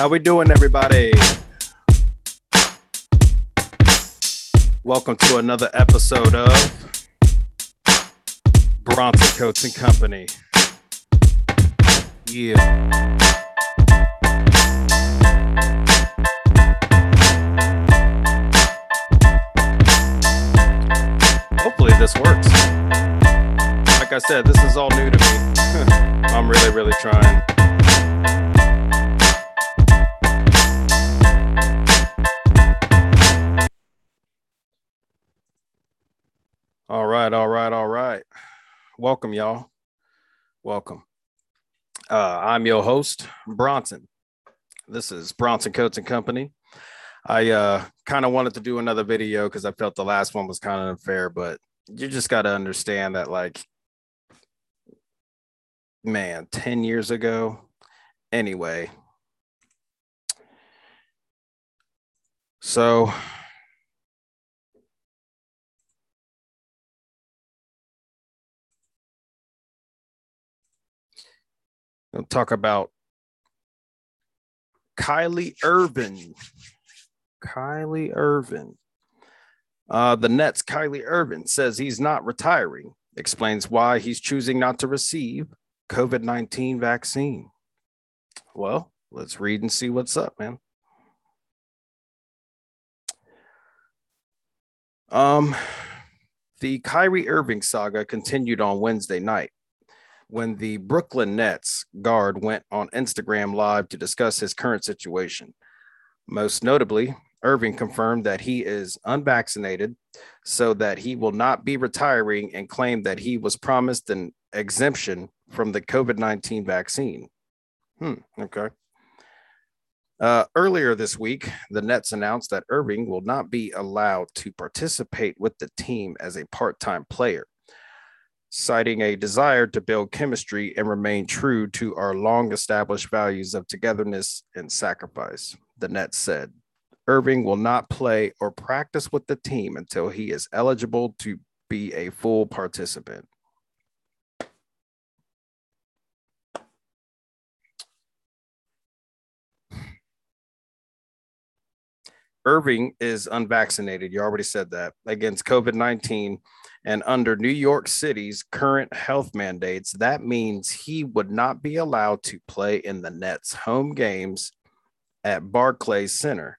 How we doing, everybody? Welcome to another episode of Bronson Coats and Company. Yeah. Hopefully this works. Like I said, this is all new to me. I'm really, really trying. All right, all right, all right. Welcome, y'all. Welcome. Uh, I'm your host, Bronson. This is Bronson Coats and Company. I uh, kind of wanted to do another video because I felt the last one was kind of unfair, but you just got to understand that, like, man, 10 years ago, anyway. So, We'll talk about Kyrie Irving. Kyrie Irving. Uh, the Nets, Kyrie Irving says he's not retiring, explains why he's choosing not to receive COVID 19 vaccine. Well, let's read and see what's up, man. Um, the Kyrie Irving saga continued on Wednesday night when the Brooklyn Nets guard went on Instagram Live to discuss his current situation. Most notably, Irving confirmed that he is unvaccinated, so that he will not be retiring, and claimed that he was promised an exemption from the COVID 19 vaccine. Hmm, okay. Uh, earlier this week, the Nets announced that Irving will not be allowed to participate with the team as a part time player citing a desire to build chemistry and remain true to our long established values of togetherness and sacrifice. The Nets said Irving will not play or practice with the team until he is eligible to be a full participant. Irving is unvaccinated. You already said that against COVID 19 and under New York City's current health mandates, that means he would not be allowed to play in the Nets' home games at Barclays Center.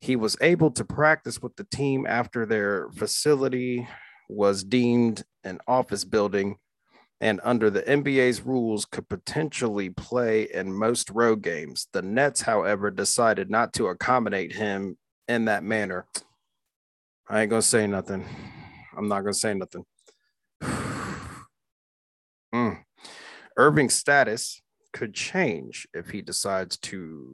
He was able to practice with the team after their facility was deemed an office building and under the NBA's rules could potentially play in most road games. The Nets, however, decided not to accommodate him in that manner. I ain't going to say nothing. I'm not going to say nothing. mm. Irving's status could change if he decides to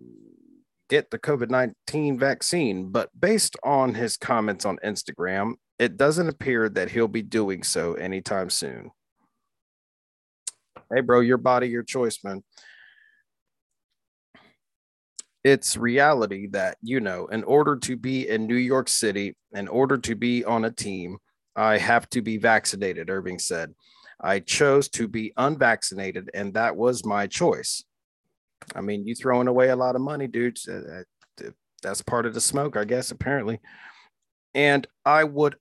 get the COVID 19 vaccine, but based on his comments on Instagram, it doesn't appear that he'll be doing so anytime soon. Hey, bro, your body, your choice, man. It's reality that, you know, in order to be in New York City, in order to be on a team, I have to be vaccinated, Irving said. I chose to be unvaccinated, and that was my choice. I mean, you throwing away a lot of money, dude. Uh, uh, uh, that's part of the smoke, I guess, apparently. And I would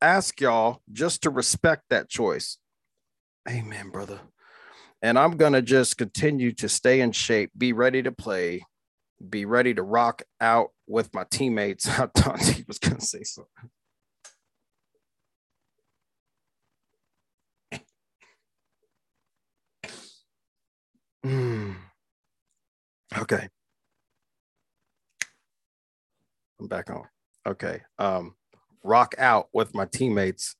ask y'all just to respect that choice. Amen, brother. And I'm going to just continue to stay in shape, be ready to play, be ready to rock out with my teammates. I thought he was going to say something. Mm. Okay. I'm back on. Okay. Um, rock out with my teammates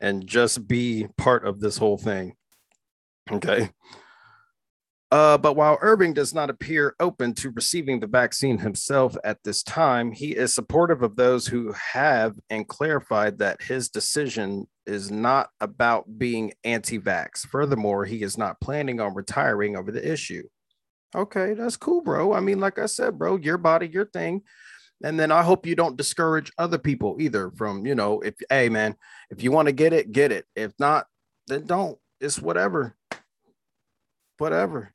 and just be part of this whole thing. Okay. Uh, but while Irving does not appear open to receiving the vaccine himself at this time, he is supportive of those who have and clarified that his decision is not about being anti vax. Furthermore, he is not planning on retiring over the issue. Okay, that's cool, bro. I mean, like I said, bro, your body, your thing. And then I hope you don't discourage other people either from, you know, if, hey, man, if you want to get it, get it. If not, then don't. It's whatever whatever.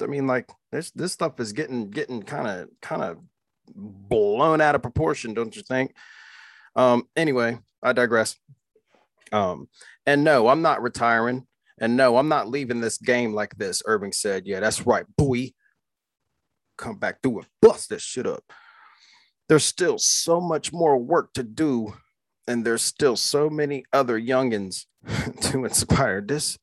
I mean, like this this stuff is getting getting kind of kind of blown out of proportion, don't you think? Um, anyway, I digress. Um, and no, I'm not retiring. And no, I'm not leaving this game like this. Irving said, Yeah, that's right, boy. Come back through and bust this shit up. There's still so much more work to do, and there's still so many other youngins to inspire. This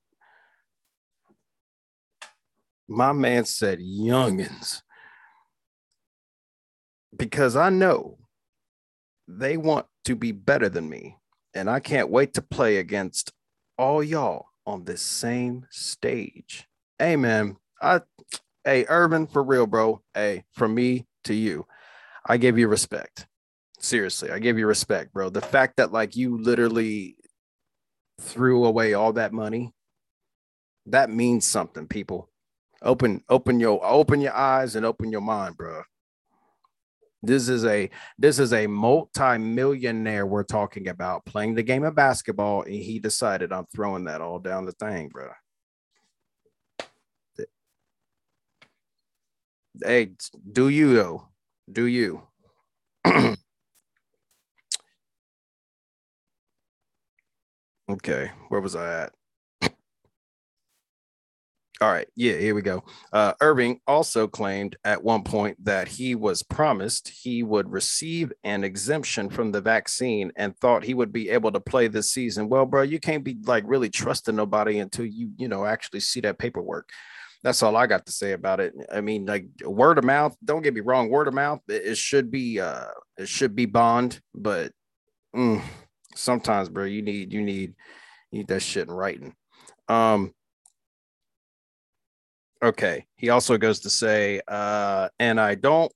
my man said youngins because I know they want to be better than me. And I can't wait to play against all y'all on this same stage. Hey, man. I, hey, Irvin, for real, bro. Hey, from me to you, I give you respect. Seriously, I give you respect, bro. The fact that, like, you literally threw away all that money, that means something, people. Open, open your, open your eyes and open your mind, bro. This is a this is a multi-millionaire we're talking about playing the game of basketball, and he decided I'm throwing that all down the thing, bro. Hey, do you though? Do you? okay, where was I at? All right. Yeah, here we go. Uh, Irving also claimed at one point that he was promised he would receive an exemption from the vaccine and thought he would be able to play this season. Well, bro, you can't be like really trusting nobody until you, you know, actually see that paperwork. That's all I got to say about it. I mean, like word of mouth, don't get me wrong, word of mouth, it, should be uh it should be bond, but mm, sometimes, bro, you need you need you need that shit in writing. Um Okay. He also goes to say, uh, and I don't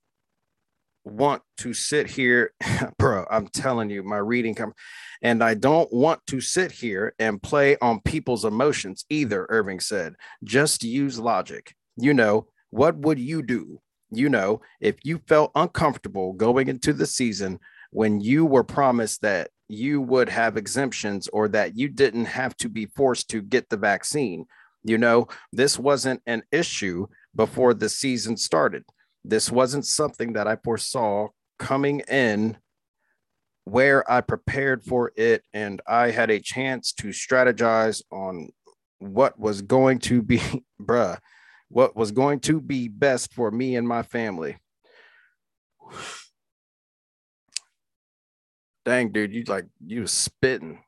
want to sit here, bro. I'm telling you, my reading come, and I don't want to sit here and play on people's emotions either. Irving said, just use logic. You know, what would you do? You know, if you felt uncomfortable going into the season when you were promised that you would have exemptions or that you didn't have to be forced to get the vaccine you know, this wasn't an issue before the season started. This wasn't something that I foresaw coming in where I prepared for it and I had a chance to strategize on what was going to be, bruh, what was going to be best for me and my family. Dang, dude, you like you spitting.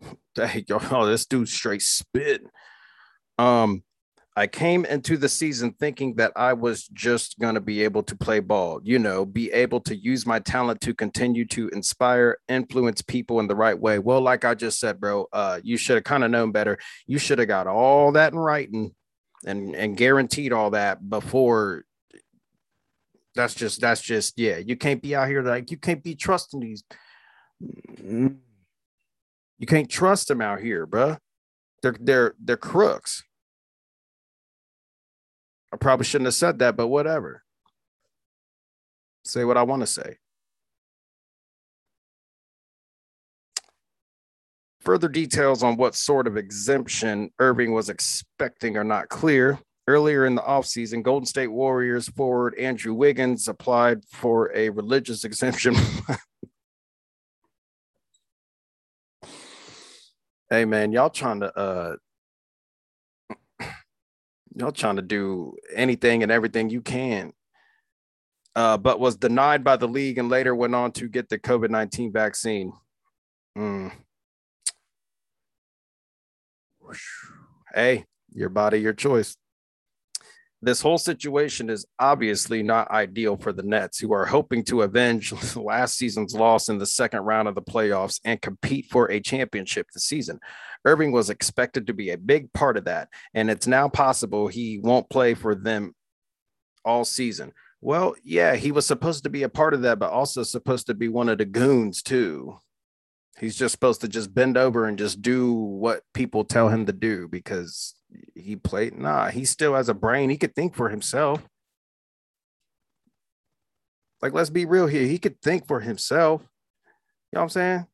Hey, yo, this dude straight spit. Um, I came into the season thinking that I was just going to be able to play ball, you know, be able to use my talent to continue to inspire, influence people in the right way. Well, like I just said, bro, uh, you should have kind of known better. You should have got all that in writing and and guaranteed all that before. That's just that's just yeah. You can't be out here like you can't be trusting these. Mm-hmm you can't trust them out here, bro. They're they're they're crooks. I probably shouldn't have said that, but whatever. Say what I want to say. Further details on what sort of exemption Irving was expecting are not clear. Earlier in the offseason, Golden State Warriors forward Andrew Wiggins applied for a religious exemption Hey man, y'all trying to uh y'all trying to do anything and everything you can. Uh, but was denied by the league and later went on to get the COVID 19 vaccine. Mm. Hey, your body, your choice this whole situation is obviously not ideal for the Nets, who are hoping to avenge last season's loss in the second round of the playoffs and compete for a championship this season. Irving was expected to be a big part of that, and it's now possible he won't play for them all season. Well, yeah, he was supposed to be a part of that, but also supposed to be one of the goons too. He's just supposed to just bend over and just do what people tell him to do because he played. Nah, he still has a brain. He could think for himself. Like, let's be real here. He could think for himself. You know what I'm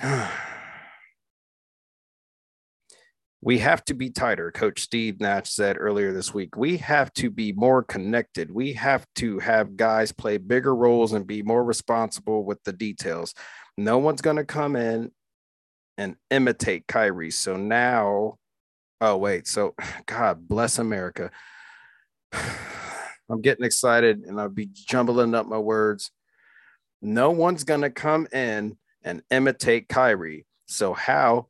saying? we have to be tighter, Coach Steve Nash said earlier this week. We have to be more connected. We have to have guys play bigger roles and be more responsible with the details. No one's going to come in and imitate Kyrie. So now, oh, wait. So, God bless America. I'm getting excited and I'll be jumbling up my words. No one's going to come in and imitate Kyrie. So, how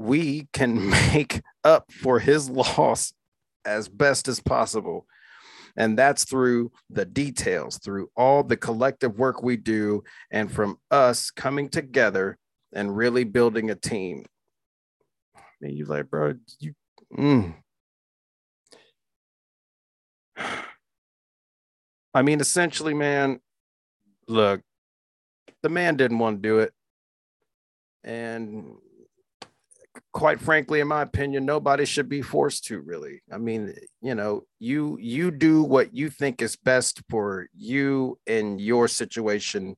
we can make up for his loss as best as possible. And that's through the details, through all the collective work we do, and from us coming together and really building a team. And you like, bro, you. Mm. I mean, essentially, man, look, the man didn't want to do it. And quite frankly in my opinion nobody should be forced to really. I mean you know you you do what you think is best for you in your situation.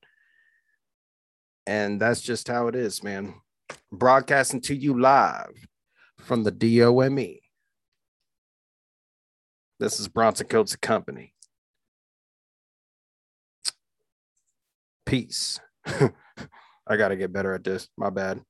And that's just how it is man. Broadcasting to you live from the dome this is bronson coats company. Peace. I gotta get better at this. My bad